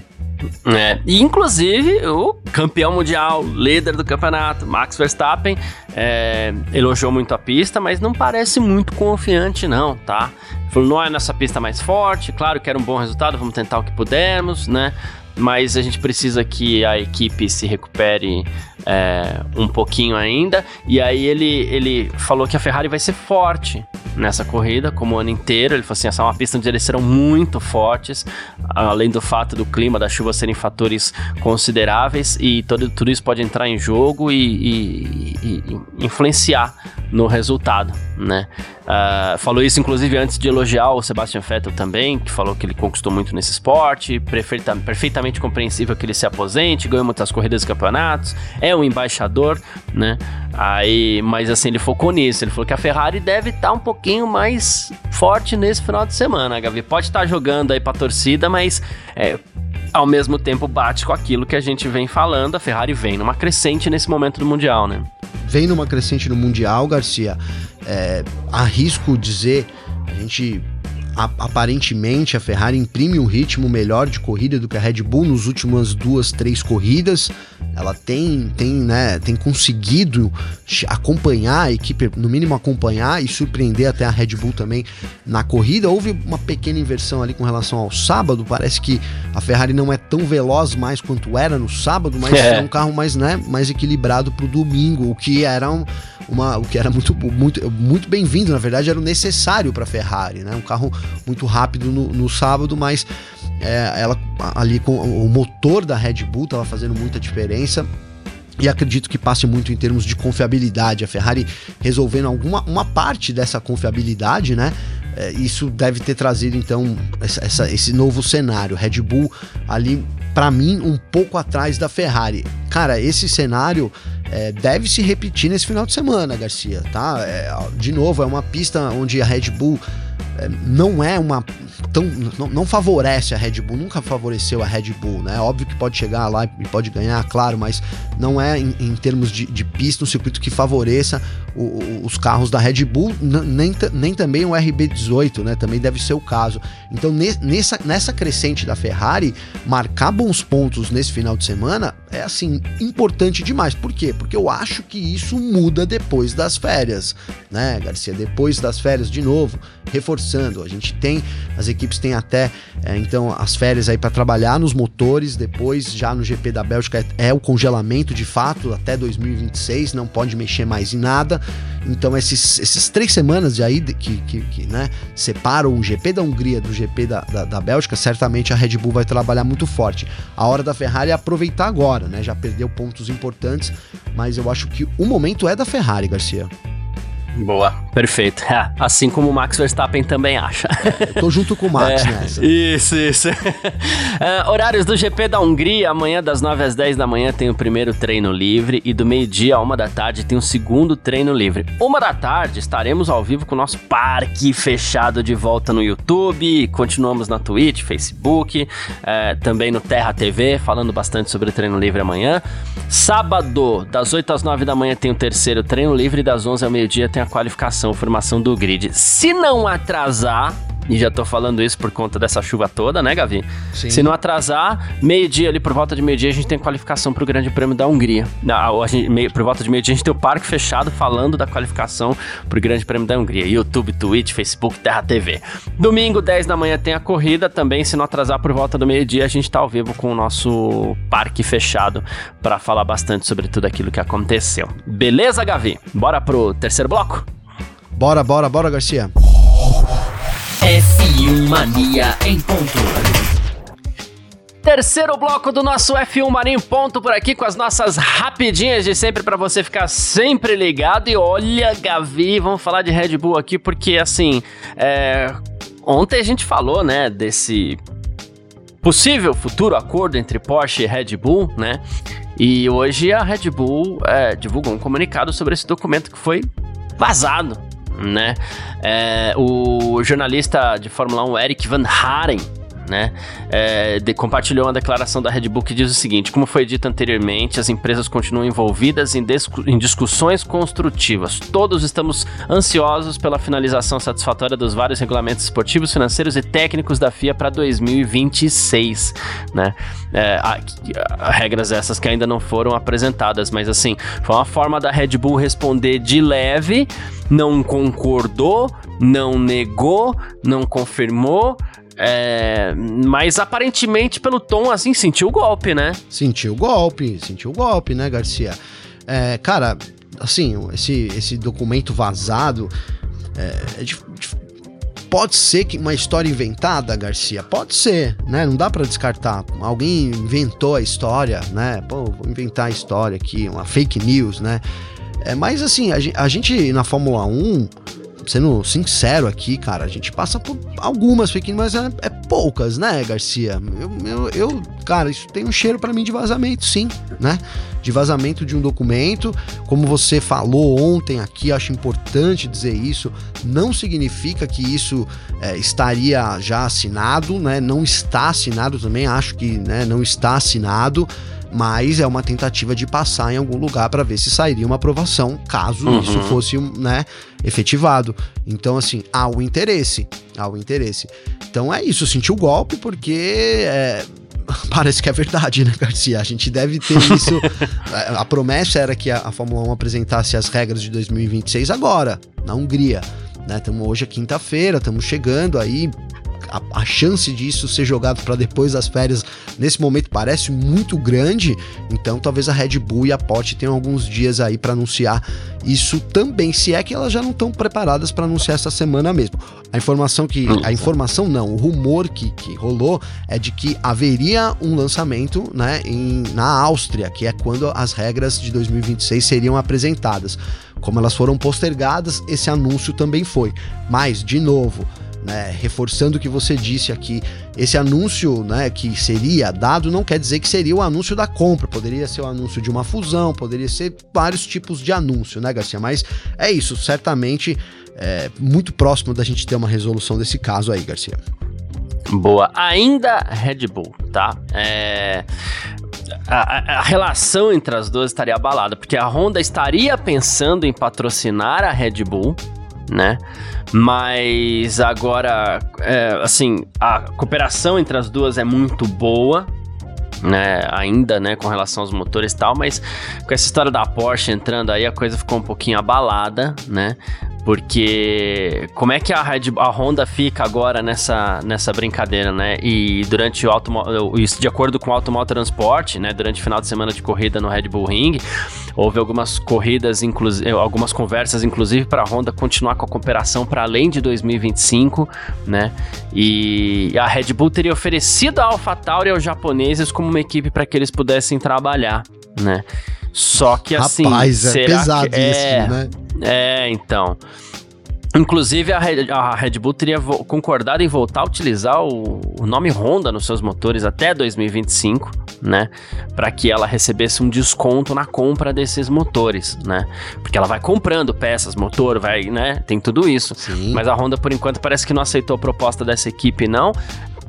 [SPEAKER 1] É, e inclusive o campeão mundial, líder do campeonato, Max Verstappen, é, elogiou muito a pista, mas não parece muito confiante, não, tá? Falou, não é nessa pista mais forte, claro que era um bom resultado, vamos tentar o que pudermos, né? Mas a gente precisa que a equipe se recupere é, um pouquinho ainda. E aí ele, ele falou que a Ferrari vai ser forte nessa corrida, como o ano inteiro. Ele falou assim: essa é uma pista onde eles serão muito fortes, além do fato do clima, da chuva serem fatores consideráveis, e todo, tudo isso pode entrar em jogo e, e, e influenciar no resultado, né? Uh, falou isso, inclusive, antes de elogiar o Sebastian Vettel também, que falou que ele conquistou muito nesse esporte, perfeita, perfeitamente compreensível que ele se aposente, ganhou muitas corridas e campeonatos, é um embaixador, né? Aí, mas assim, ele focou nisso, ele falou que a Ferrari deve estar tá um pouquinho mais forte nesse final de semana, Gavi. Pode estar tá jogando aí pra torcida, mas é, ao mesmo tempo bate com aquilo que a gente vem falando, a Ferrari vem numa crescente nesse momento do Mundial, né?
[SPEAKER 2] Vem numa crescente no Mundial, Garcia. É, arrisco dizer, a gente aparentemente a Ferrari imprime um ritmo melhor de corrida do que a Red Bull nos últimas duas, três corridas. Ela tem, tem, né, tem conseguido acompanhar a equipe, no mínimo acompanhar e surpreender até a Red Bull também na corrida. Houve uma pequena inversão ali com relação ao sábado. Parece que a Ferrari não é tão veloz mais quanto era no sábado, mas é, é um carro mais, né, mais equilibrado para o domingo, o que era um, uma, o que era muito, muito, muito bem-vindo. Na verdade, era o necessário para a Ferrari, né? Um carro muito rápido no, no sábado, mas é, ela ali com o motor da Red Bull estava fazendo muita diferença. E acredito que passe muito em termos de confiabilidade. A Ferrari resolvendo alguma uma parte dessa confiabilidade, né? É, isso deve ter trazido então essa, essa, esse novo cenário. Red Bull ali, para mim, um pouco atrás da Ferrari. Cara, esse cenário é, deve se repetir nesse final de semana, Garcia, tá? É, de novo, é uma pista onde a Red Bull é, não é uma tão não, não, favorece a Red Bull, nunca favoreceu a Red Bull, né? Óbvio que pode chegar lá e pode ganhar, claro, mas não é em, em termos de, de, pista um circuito que favoreça o, o, os carros da Red Bull, nem, nem também o RB18, né? Também deve ser o caso. Então, nessa, nessa crescente da Ferrari, marcar bons pontos nesse final de semana é assim importante demais. Por quê? Porque eu acho que isso muda depois das férias, né, Garcia? Depois das férias de novo, reforçando, a gente tem as equipes têm até é, então as férias aí para trabalhar nos motores, depois já no GP da Bélgica é, é, o congelamento de fato até 2026, não pode mexer mais em nada. Então esses, esses três semanas de aí que, que, que né, separam o GP da Hungria do GP da, da, da, Bélgica, certamente a Red Bull vai trabalhar muito forte. A hora da Ferrari é aproveitar agora, né? Já perdeu pontos importantes, mas eu acho que o momento é da Ferrari, Garcia.
[SPEAKER 1] Boa, perfeito. É, assim como o Max Verstappen também acha.
[SPEAKER 2] Eu tô junto com o Max [laughs] é, nessa.
[SPEAKER 1] Isso, isso. [laughs] É, horários do GP da Hungria, amanhã das 9 às 10 da manhã tem o primeiro treino livre e do meio-dia a uma da tarde tem o segundo treino livre. Uma da tarde estaremos ao vivo com o nosso parque fechado de volta no YouTube, continuamos na Twitch, Facebook, é, também no Terra TV, falando bastante sobre o treino livre amanhã. Sábado, das 8 às 9 da manhã tem o terceiro treino livre e das 11 ao meio-dia tem a qualificação, formação do grid. Se não atrasar, e já tô falando isso por conta dessa chuva toda, né, Gavi?
[SPEAKER 2] Sim.
[SPEAKER 1] Se não atrasar, meio-dia ali, por volta de meio-dia, a gente tem qualificação pro Grande Prêmio da Hungria. A gente, meio, por volta de meio-dia, a gente tem o parque fechado falando da qualificação pro Grande Prêmio da Hungria. YouTube, Twitch, Facebook, Terra TV. Domingo, 10 da manhã, tem a corrida também. Se não atrasar por volta do meio-dia, a gente tá ao vivo com o nosso parque fechado para falar bastante sobre tudo aquilo que aconteceu. Beleza, Gavi? Bora pro terceiro bloco?
[SPEAKER 2] Bora, bora, bora, Garcia.
[SPEAKER 3] F1 Mania em ponto.
[SPEAKER 1] Terceiro bloco do nosso F1 Marinho Ponto por aqui com as nossas rapidinhas de sempre para você ficar sempre ligado. E olha, Gavi, vamos falar de Red Bull aqui porque assim, é... ontem a gente falou, né, desse possível futuro acordo entre Porsche e Red Bull, né? E hoje a Red Bull é, divulgou um comunicado sobre esse documento que foi vazado, né? É, o jornalista de Fórmula 1 Eric Van Haren né? É, de, compartilhou uma declaração da Red Bull que diz o seguinte: como foi dito anteriormente, as empresas continuam envolvidas em, em, discussões construtivas. Todos estamos ansiosos pela finalização satisfatória dos vários regulamentos esportivos, financeiros e técnicos da FIA para 2026, né? É, há, há regras essas que ainda não foram apresentadas, mas assim, foi uma forma da Red Bull responder de leve, não concordou, não negou, não confirmou, é, mas aparentemente, pelo tom, assim, sentiu o golpe, né?
[SPEAKER 2] Sentiu o golpe, sentiu o golpe, né, Garcia? É, cara, assim, esse, esse documento vazado é, é de, de, pode ser que uma história inventada, Garcia? Pode ser, né? Não dá para descartar. Alguém inventou a história, né? Pô, vou inventar a história aqui, uma fake news, né? É, mas assim, a gente na Fórmula 1 sendo sincero aqui, cara, a gente passa por algumas news, mas é, é poucas, né, Garcia? Eu, eu, eu, cara, isso tem um cheiro para mim de vazamento, sim, né? De vazamento de um documento. Como você falou ontem aqui, acho importante dizer isso. Não significa que isso é, estaria já assinado, né? Não está assinado também, acho que né, não está assinado mas é uma tentativa de passar em algum lugar para ver se sairia uma aprovação, caso uhum. isso fosse, né, efetivado. Então, assim, há o interesse, há o interesse. Então é isso, eu senti o golpe porque é, [laughs] parece que é verdade, né, Garcia? A gente deve ter [laughs] isso. a, a, promessa era que a, a, Fórmula 1 apresentasse as regras de 2026 agora, na Hungria. Estamos né? hoje é quinta-feira, estamos chegando aí a, a chance disso ser jogado para depois das férias nesse momento parece muito grande, então talvez a Red Bull e a Porsche tenham alguns dias aí para anunciar isso também, se é que elas já não estão preparadas para anunciar essa semana mesmo. A informação que a informação não, o rumor que, que rolou é de que haveria um lançamento, né, em, na Áustria, que é quando as regras de 2026 seriam apresentadas. Como elas foram postergadas, esse anúncio também foi. Mas de novo, né, reforçando o que você disse aqui, esse anúncio né, que seria dado não quer dizer que seria o anúncio da compra, poderia ser o anúncio de uma fusão, poderia ser vários tipos de anúncio, né, Garcia? Mas é isso, certamente é muito próximo da gente ter uma resolução desse caso aí, Garcia.
[SPEAKER 1] Boa. Ainda Red Bull, tá? É... A, a, relação entre as duas estaria abalada, porque a Honda estaria pensando em patrocinar a Red Bull, né? Mas agora, é, assim, a cooperação entre as duas é muito boa, né, ainda, né, com relação aos motores e tal, mas com essa história da Porsche entrando aí, a coisa ficou um pouquinho abalada, né? Porque como é que a, Red, a Honda fica agora nessa, nessa brincadeira, né? E durante o auto, de acordo com o Automoto Transport, né? Durante o final de semana de corrida no Red Bull Ring, houve algumas corridas, inclusive, algumas conversas, inclusive, para a Honda continuar com a cooperação para além de 2025, né? E a Red Bull teria oferecido a AlphaTauri aos japoneses como uma equipe para que eles pudessem trabalhar, né? Só que assim,
[SPEAKER 2] Rapaz, é pesado que... isso, é, né?
[SPEAKER 1] É, então. Inclusive, a Red, a Red Bull teria concordado em voltar a utilizar o, o, nome Honda nos seus motores até 2025, né? Para que ela recebesse um desconto na compra desses motores, né? Porque ela vai comprando peças, motor, vai, né? Tem tudo isso. Sim. Mas a Honda, por enquanto, parece que não aceitou a proposta dessa equipe, não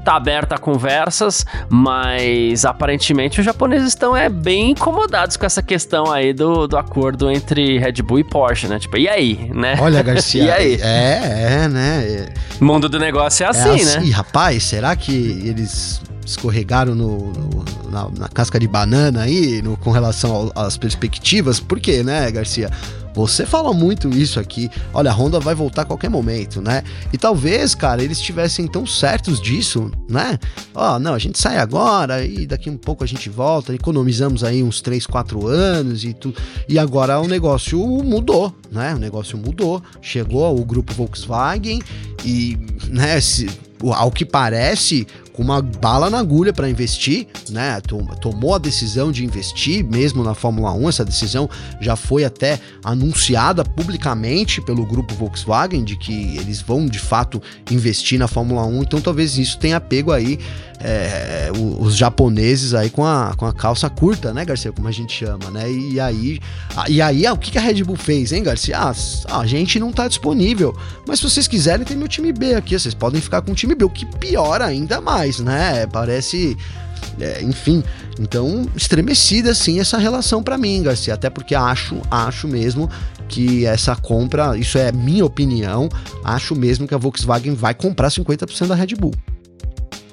[SPEAKER 1] tá aberta a conversas, mas aparentemente os japoneses estão é, bem incomodados com essa questão aí do, do acordo entre Red Bull e Porsche, né? Tipo, e aí, né?
[SPEAKER 2] Olha, Garcia. [laughs]
[SPEAKER 1] e aí?
[SPEAKER 2] É, é, né?
[SPEAKER 1] Mundo do negócio é assim, é assim né?
[SPEAKER 2] E rapaz, será que eles escorregaram no, no na, na, casca de banana aí no, com relação ao, às perspectivas? Por quê, né, Garcia? Você fala muito isso aqui. Olha, a Honda vai voltar a qualquer momento, né? E talvez, cara, eles estivessem tão certos disso, né? Ó, oh, não, a gente sai agora e daqui um pouco a gente volta, economizamos aí uns 3, 4 anos e tudo. E agora o negócio mudou, né? O negócio mudou. Chegou o grupo Volkswagen e, né, se, ao que parece, com uma bala na agulha para investir, né? Tomou a decisão de investir mesmo na Fórmula 1. Essa decisão já foi até anunciada publicamente pelo grupo Volkswagen de que eles vão de fato investir na Fórmula 1. Então talvez isso tenha pego aí é, os japoneses aí com a, com a calça curta, né, Garcia? Como a gente chama, né? E aí, e aí o que a Red Bull fez, hein, Garcia? Ah, a gente não tá disponível. Mas se vocês quiserem, tem meu time B aqui. Vocês podem ficar com o time B, o que piora ainda mais né? Parece. É, enfim, então estremecida sim essa relação para mim, Garcia, até porque acho, acho mesmo que essa compra, isso é minha opinião, acho mesmo que a Volkswagen vai comprar 50% da Red Bull.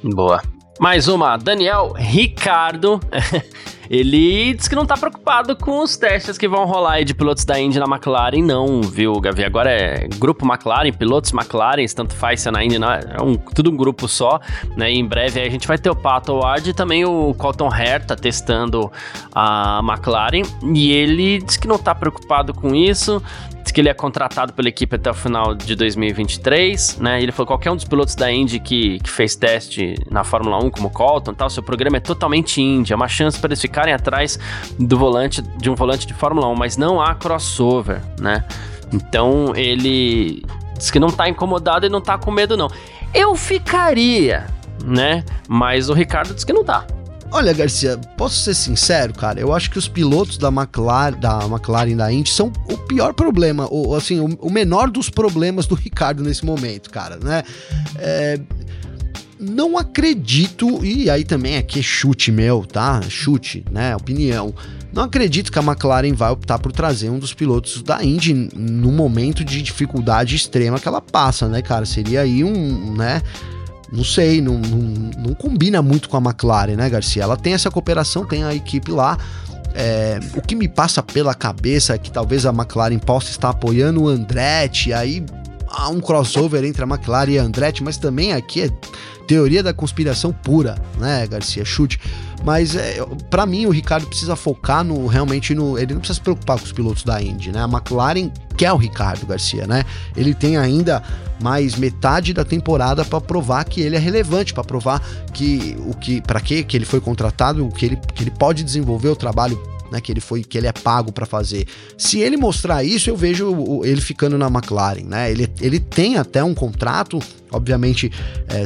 [SPEAKER 1] Boa. Mais uma, Daniel Ricardo. [laughs] Ele diz que não tá preocupado com os testes que vão rolar aí de pilotos da Indy na McLaren, não, viu, Gavi? Agora é grupo McLaren, pilotos McLaren, tanto faz se é na Indy, não, é um, tudo um grupo só, né? E em breve a gente vai ter o Pato Ward e também o Colton Herta testando a McLaren. E ele diz que não tá preocupado com isso, Diz que ele é contratado pela equipe até o final de 2023, né? Ele falou qualquer um dos pilotos da Indy que, que fez teste na Fórmula 1, como Colton tal, seu programa é totalmente Indy, é uma chance para eles ficarem atrás do volante, de um volante de Fórmula 1, mas não há crossover, né? Então ele diz que não tá incomodado e não tá com medo, não. Eu ficaria, né? Mas o Ricardo diz que não tá.
[SPEAKER 2] Olha, Garcia, posso ser sincero, cara? Eu acho que os pilotos da McLaren, da McLaren da Indy são o pior problema, ou assim, o menor dos problemas do Ricardo nesse momento, cara, né? É, não acredito, e aí também aqui é chute meu, tá? Chute, né? Opinião. Não acredito que a McLaren vai optar por trazer um dos pilotos da Indy no momento de dificuldade extrema que ela passa, né, cara? Seria aí um, né? não sei, não, não, não, combina muito com a McLaren, né, Garcia? Ela tem essa cooperação, tem a equipe lá. É, o que me passa pela cabeça é que talvez a McLaren possa estar apoiando o Andretti, aí há um crossover entre a McLaren e a Andretti, mas também aqui é teoria da conspiração pura, né, Garcia? Chute. Mas é, para mim o Ricardo precisa focar no realmente no, ele não precisa se preocupar com os pilotos da Indy, né? A McLaren quer o Ricardo Garcia, né? Ele tem ainda mais metade da temporada para provar que ele é relevante, para provar que o que para que que ele foi contratado, o que ele que ele pode desenvolver o trabalho né, que ele foi que ele é pago para fazer. Se ele mostrar isso, eu vejo ele ficando na McLaren, né? Ele, ele tem até um contrato Obviamente, é,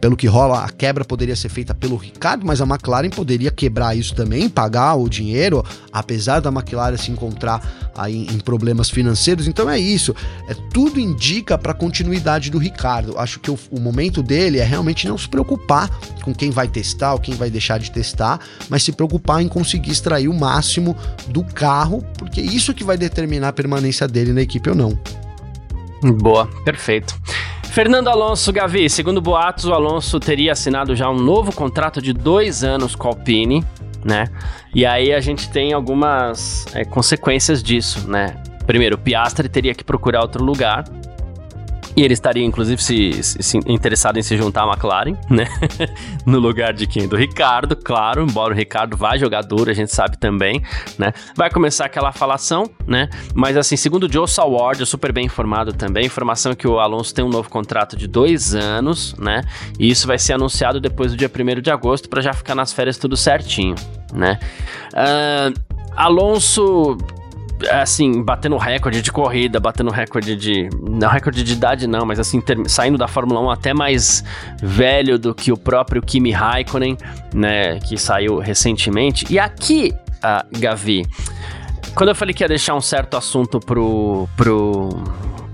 [SPEAKER 2] pelo que rola, a quebra poderia ser feita pelo Ricardo, mas a McLaren poderia quebrar isso também, pagar o dinheiro, apesar da McLaren se encontrar aí em problemas financeiros. Então é isso. É, tudo indica para a continuidade do Ricardo. Acho que o, o, momento dele é realmente não se preocupar com quem vai testar ou quem vai deixar de testar, mas se preocupar em conseguir extrair o máximo do carro, porque é isso que vai determinar a permanência dele na equipe ou não.
[SPEAKER 1] Boa, perfeito. Fernando Alonso Gavi, segundo boatos, o Alonso teria assinado já um novo contrato de dois anos com a Alpine, né? E aí a gente tem algumas é, consequências disso, né? Primeiro, o Piastri teria que procurar outro lugar, e ele estaria, inclusive, se, se, interessado em se juntar à McLaren, né? [laughs] no lugar de quem? Do Ricardo, claro. Embora o Ricardo vá jogar duro, a gente sabe também, né? Vai começar aquela falação, né? Mas, assim, segundo o Joe Saward, super bem informado também, informação que o Alonso tem um novo contrato de dois anos, né? E isso vai ser anunciado depois do dia 1 de agosto para já ficar nas férias tudo certinho, né? Uh, Alonso assim, batendo recorde de corrida, batendo recorde de. Não recorde de idade, não, mas assim, ter, saindo da Fórmula 1 até mais velho do que o próprio Kimi Raikkonen, né? Que saiu recentemente. E aqui, uh, Gavi, quando eu falei que ia deixar um certo assunto pro. pro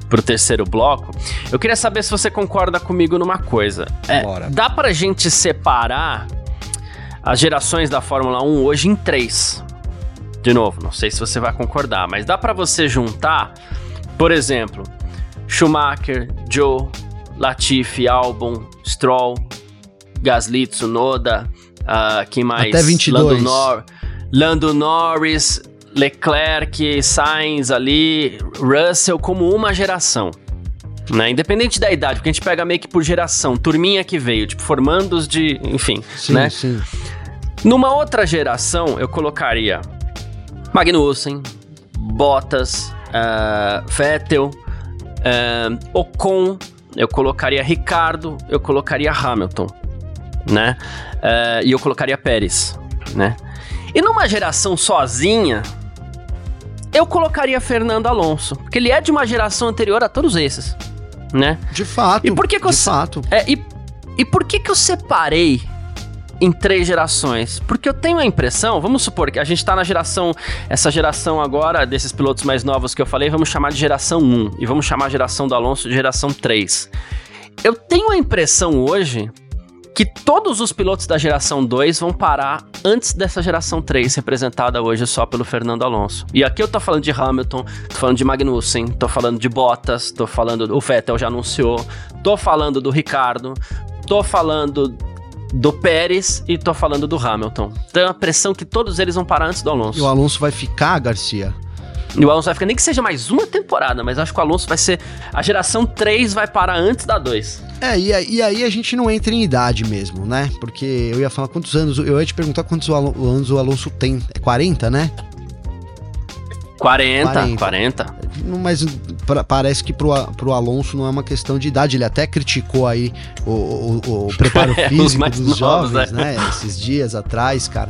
[SPEAKER 1] pro terceiro bloco, eu queria saber se você concorda comigo numa coisa. É,
[SPEAKER 2] Bora.
[SPEAKER 1] dá pra gente separar as gerações da Fórmula 1 hoje em três. De novo, não sei se você vai concordar, mas dá pra você juntar, por exemplo, Schumacher, Joe, Latifi, Albon, Stroll, Gasly, Tsunoda, uh, quem mais?
[SPEAKER 2] Até 22.
[SPEAKER 1] Lando, Nor Lando Norris, Leclerc, Sainz ali, Russell como uma geração. Né? Independente da idade, porque a gente pega meio que por geração, turminha que veio, tipo, formandos de. Enfim,
[SPEAKER 2] Sim,
[SPEAKER 1] né?
[SPEAKER 2] sim.
[SPEAKER 1] Numa outra geração, eu colocaria Magnussen, Bottas, ah, Vettel, ah, Ocon, eu colocaria Ricardo, eu colocaria Hamilton, né? Ah, e eu colocaria Pérez, né? E numa geração sozinha, eu colocaria Fernando Alonso, porque ele é de uma geração anterior a todos esses, né?
[SPEAKER 2] De fato.
[SPEAKER 1] E por que que eu
[SPEAKER 2] de fato.
[SPEAKER 1] É, e, e por que que eu separei em três gerações? Porque eu tenho a impressão, vamos supor que a gente tá na geração, essa geração agora, desses pilotos mais novos que eu falei, vamos chamar de geração 1, e vamos chamar a geração do Alonso de geração 3. Eu tenho a impressão hoje que todos os pilotos da geração 2 vão parar antes dessa geração 3, representada hoje só pelo Fernando Alonso. E aqui eu tô falando de Hamilton, tô falando de Magnussen, tô falando de Bottas, tô falando. O Vettel já anunciou, tô falando do Ricardo, tô falando do Pérez e tô falando do Hamilton. Tenho a pressão que todos eles vão parar antes do
[SPEAKER 2] E
[SPEAKER 1] Alonso.
[SPEAKER 2] o Alonso vai ficar, Garcia.
[SPEAKER 1] E o Alonso vai ficar, nem que seja mais uma temporada, mas acho que o Alonso vai ser. A geração 3 vai parar antes da 2.
[SPEAKER 2] É, e, aí- e aí a gente não entra em idade mesmo, né? Porque eu ia falar quantos anos. Eu ia te perguntar quantos anos o Alonso tem. É 40, né?
[SPEAKER 1] 40,
[SPEAKER 2] 40.
[SPEAKER 1] 40.
[SPEAKER 2] Não, Mas pra- parece que pro, pro Alonso não é uma questão de idade. Ele até criticou aí o, o- o [laughs] preparo
[SPEAKER 1] É, os
[SPEAKER 2] físico dos
[SPEAKER 1] novos,
[SPEAKER 2] jovens,
[SPEAKER 1] né?
[SPEAKER 2] né? Esses dias atrás, cara.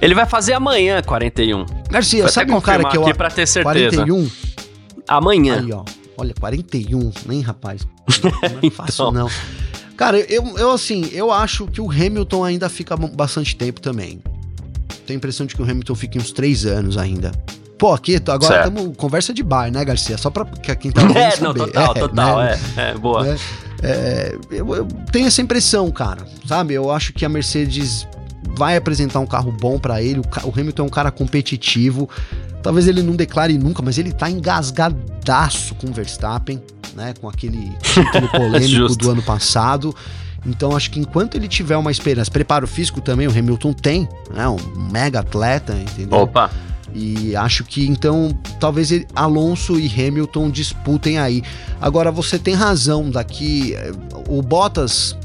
[SPEAKER 1] Ele vai fazer amanhã 41.
[SPEAKER 2] Garcia,
[SPEAKER 1] Vou
[SPEAKER 2] sabe um cara que eu.
[SPEAKER 1] aqui pra ter certeza.
[SPEAKER 2] 41?
[SPEAKER 1] Amanhã.
[SPEAKER 2] Aí, ó. Olha, 41, nem rapaz. Não é [laughs] fácil,
[SPEAKER 1] Então.
[SPEAKER 2] não. Cara, eu, eu assim, eu acho que o Hamilton ainda fica bastante tempo também. Tenho a impressão de que o Hamilton fica uns três anos ainda. Pô, aqui, agora estamos conversa de bar, né, Garcia? Só pra que quem tá [laughs] ouvindo
[SPEAKER 1] É,
[SPEAKER 2] saber.
[SPEAKER 1] não, total, total.
[SPEAKER 2] né?
[SPEAKER 1] É, é, boa.
[SPEAKER 2] né? É, eu, eu tenho essa impressão, cara. Sabe? Eu acho que a Mercedes vai apresentar um carro bom pra ele. O, o Hamilton é um cara competitivo. Talvez ele não declare nunca, mas ele tá engasgadaço com o Verstappen, né? Com aquele título [laughs] polêmico do ano passado. Então acho que enquanto ele tiver uma esperança, preparo físico também, o Hamilton tem, né? Um mega atleta, entendeu?
[SPEAKER 1] Opa.
[SPEAKER 2] E acho que então talvez Alonso e Hamilton disputem aí. Agora você tem razão daqui eh, o Bottas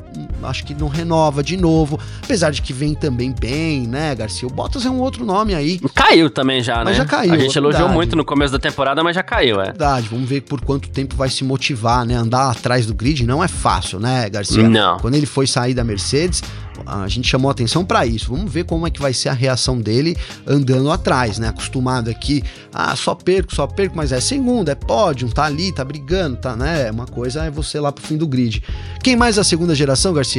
[SPEAKER 2] acho que não renova de novo, apesar de que vem também bem, né, Garcia? O Bottas é um outro nome aí.
[SPEAKER 1] Caiu também já,
[SPEAKER 2] Mas
[SPEAKER 1] né?
[SPEAKER 2] já caiu,
[SPEAKER 1] A gente elogiou
[SPEAKER 2] verdade.
[SPEAKER 1] muito no começo da temporada, mas já caiu, é.
[SPEAKER 2] Verdade, vamos ver por quanto tempo vai se motivar, né? Andar atrás do grid não é fácil, né, Garcia?
[SPEAKER 1] Não.
[SPEAKER 2] Quando ele foi sair da Mercedes, a gente chamou atenção pra isso. Vamos ver como é que vai ser a reação dele andando atrás, né? Acostumado aqui, ah, só perco, só perco, mas é segundo, é pódio, tá ali, tá brigando, tá, né? Uma coisa é você lá pro fim do grid. Quem mais da segunda geração, Garcia?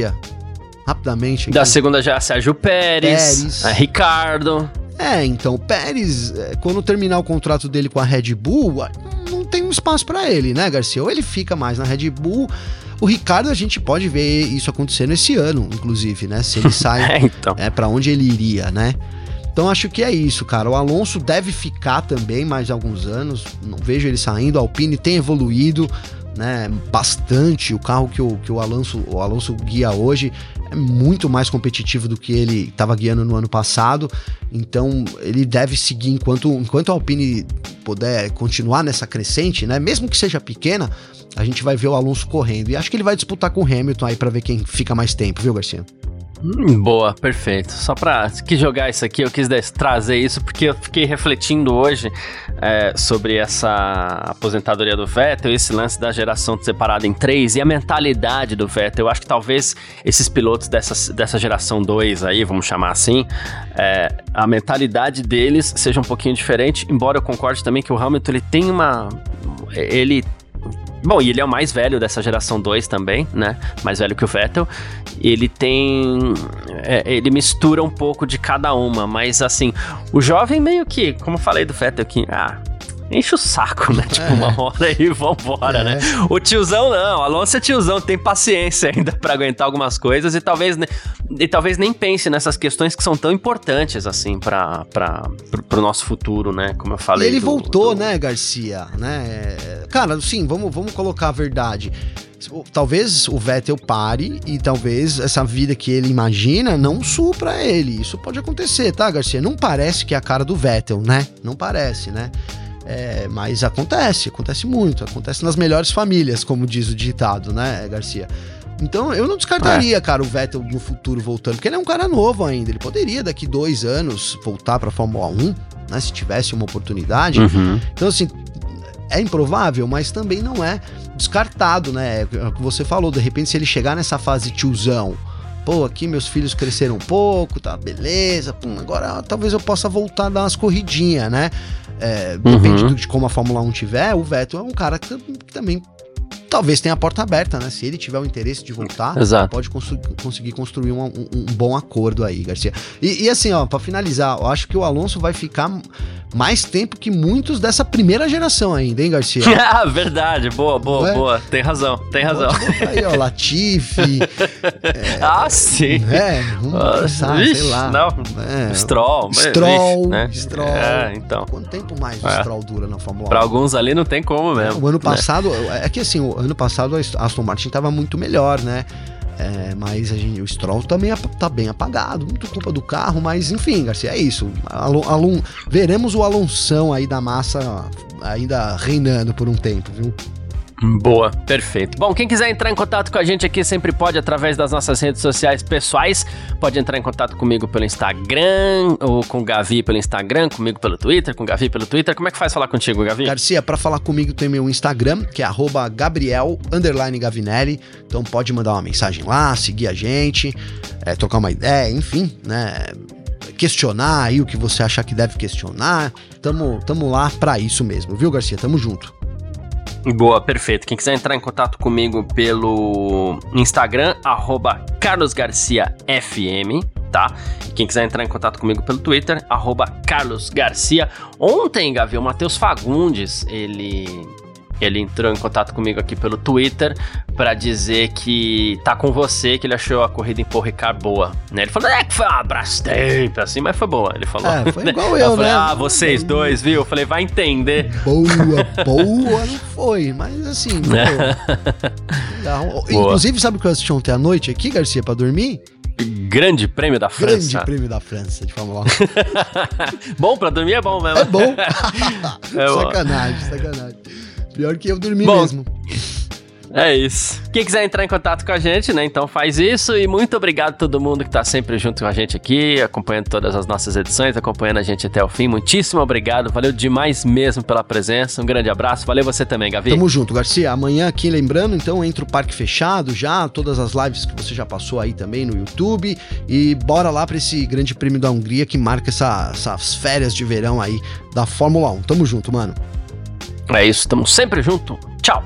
[SPEAKER 2] Rapidamente.
[SPEAKER 1] Da
[SPEAKER 2] aqui.
[SPEAKER 1] segunda já Sérgio Pérez,
[SPEAKER 2] Pérez.
[SPEAKER 1] é, Ricardo.
[SPEAKER 2] É, então, o Pérez, é, quando terminar o contrato dele com a Red Bull, ah, não tem um espaço pra ele, né, Garcia? Ou ele fica mais na Red Bull. O Ricardo, a gente pode ver isso acontecendo esse ano, inclusive, né? Se ele [laughs] sai
[SPEAKER 1] É, então.
[SPEAKER 2] é para onde ele iria, né? Então acho que é isso, cara. O Alonso deve ficar também mais alguns anos. Não vejo ele saindo. A Alpine tem evoluído, né? Bastante. O carro que o, que o Alonso, o Alonso guia hoje é muito mais competitivo do que ele estava guiando no ano passado. Então ele deve seguir enquanto, enquanto a Alpine puder continuar nessa crescente, né? Mesmo que seja pequena, a gente vai ver o Alonso correndo. E acho que ele vai disputar com o Hamilton aí para ver quem fica mais tempo, viu, Garcia?
[SPEAKER 1] Hum, boa, perfeito. Só pra quis jogar isso aqui, eu quis trazer isso porque eu fiquei refletindo hoje é, sobre essa aposentadoria do Vettel, esse lance da geração separada em três e a mentalidade do Vettel. Eu acho que talvez esses pilotos dessa, dessa geração 2 aí, vamos chamar assim, é, a mentalidade deles seja um pouquinho diferente, embora eu concorde também que o Hamilton ele tem uma. Ele Bom, e ele é o mais velho dessa geração 2 também, né? Mais velho que o Vettel. Ele tem. é, ele mistura um pouco de cada uma, mas assim, o jovem meio que, como eu falei do Vettel aqui, ah, enche o saco, né? [laughs] Tipo, é. uma hora e vambora, né? é. né? O tiozão não, o Alonso é tiozão, tem paciência [laughs] ainda para aguentar algumas coisas e talvez, e talvez nem pense nessas questões que são tão importantes, assim, para pro, pro nosso futuro, né? Como eu falei.
[SPEAKER 2] E ele do, voltou, do... né, Garcia? Né? Cara, sim, vamos, vamos colocar a verdade talvez o Vettel pare e talvez essa vida que ele imagina não supra ele. Isso pode acontecer, tá, Garcia? Não parece que é a cara do Vettel, né? Não parece, né? É, mas acontece, acontece muito, acontece nas melhores famílias, como diz o ditado, né, Garcia? Então eu não descartaria, é. cara, o Vettel no futuro voltando, porque ele é um cara novo ainda. Ele poderia daqui dois anos voltar para Fórmula 1, né? Se tivesse uma oportunidade. Uhum. Então, assim, é improvável, mas também não é descartado, né? É o que você falou, de repente, se ele chegar nessa fase tiozão, pô, aqui meus filhos cresceram um pouco, tá, beleza, pum, agora talvez eu possa voltar a dar umas corridinhas, né? É, depende uhum. de como a Fórmula 1 tiver, o Vettel é um cara que, que também talvez tenha a porta aberta, né? Se ele tiver o interesse de voltar, Exato. pode constru conseguir construir um, um, um, bom acordo aí, Garcia. E, e assim, ó, para finalizar, eu acho que o Alonso vai ficar mais tempo que muitos dessa primeira geração ainda, hein, Garcia? [laughs]
[SPEAKER 1] ah, verdade, boa, boa, é? boa. Tem razão, tem razão.
[SPEAKER 2] Aí, ó, Latifi. [laughs]
[SPEAKER 1] é, ah, sim.
[SPEAKER 2] É, vamos ah, pensar, sei lá.
[SPEAKER 1] Não, é, Stroll.
[SPEAKER 2] Stroll, né? Stroll.
[SPEAKER 1] É, então.
[SPEAKER 2] Quanto tempo mais o é. Stroll dura na Fórmula 1?
[SPEAKER 1] Pra alguns ali não tem como mesmo.
[SPEAKER 2] O ano né? passado, é que assim, o ano passado a Aston Martin tava muito melhor, né? É, mas gente, o Stroll também tá bem apagado, muito culpa do carro, mas enfim, Garcia, é isso. Alon, Alon, veremos o Alonso aí da massa ainda reinando por um tempo, viu?
[SPEAKER 1] Boa, perfeito. Bom, quem quiser entrar em contato com a gente aqui sempre pode através das nossas redes sociais pessoais. Pode entrar em contato comigo pelo Instagram, ou com o Gavi pelo Instagram, comigo pelo Twitter, com o Gavi pelo Twitter. Como é que faz falar contigo, Gavi?
[SPEAKER 2] Garcia, para falar comigo tem meu Instagram, que é Gabriel Gavinelli. Então pode mandar uma mensagem lá, seguir a gente, é, trocar uma ideia, enfim, né? questionar aí o que você achar que deve questionar. Tamo, tamo lá para isso mesmo, viu, Garcia? Tamo junto.
[SPEAKER 1] Boa, perfeito. Quem quiser entrar em contato comigo pelo Instagram, carlosgarciafm, tá? Quem quiser entrar em contato comigo pelo Twitter, carlosgarcia. Ontem, Gavi, o Matheus Fagundes, ele ele entrou em contato comigo aqui pelo Twitter para dizer que tá com você, que ele achou a corrida em Paul Ricard boa. Né? Ele falou, é que foi uma Brastemp, assim, mas foi boa. Ele falou.
[SPEAKER 2] É, foi [laughs] igual eu, eu falei, né?
[SPEAKER 1] Ah, vocês dois, viu? Eu falei, vai entender.
[SPEAKER 2] Boa, [laughs] boa não foi, mas assim, [laughs] Inclusive, sabe o que eu assisti ontem à noite aqui, Garcia, para dormir?
[SPEAKER 1] Grande Prêmio da França.
[SPEAKER 2] Grande Prêmio da França de Fórmula 1.
[SPEAKER 1] bom, pra dormir é bom mesmo.
[SPEAKER 2] É bom. é sacanagem, sacanagem. Pior que eu dormi Bom, mesmo.
[SPEAKER 1] É isso. Quem quiser entrar em contato com a gente, né? Então faz isso. E muito obrigado a todo mundo que tá sempre junto com a gente aqui, acompanhando todas as nossas edições, acompanhando a gente até o fim. Muitíssimo obrigado. Valeu demais mesmo pela presença. Um grande abraço. Valeu você também, Gavi.
[SPEAKER 2] Tamo junto, Garcia. Amanhã aqui, lembrando, então, entra o Parque Fechado já, todas as lives que você já passou aí também no YouTube. E bora lá para esse grande prêmio da Hungria que marca essa, essas férias de verão aí da Fórmula 1. Tamo junto, mano.
[SPEAKER 1] É isso, estamos sempre junto. Tchau.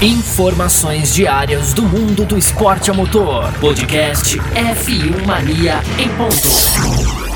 [SPEAKER 3] Informações diárias do mundo do esporte a motor. Podcast F1 Mania em ponto.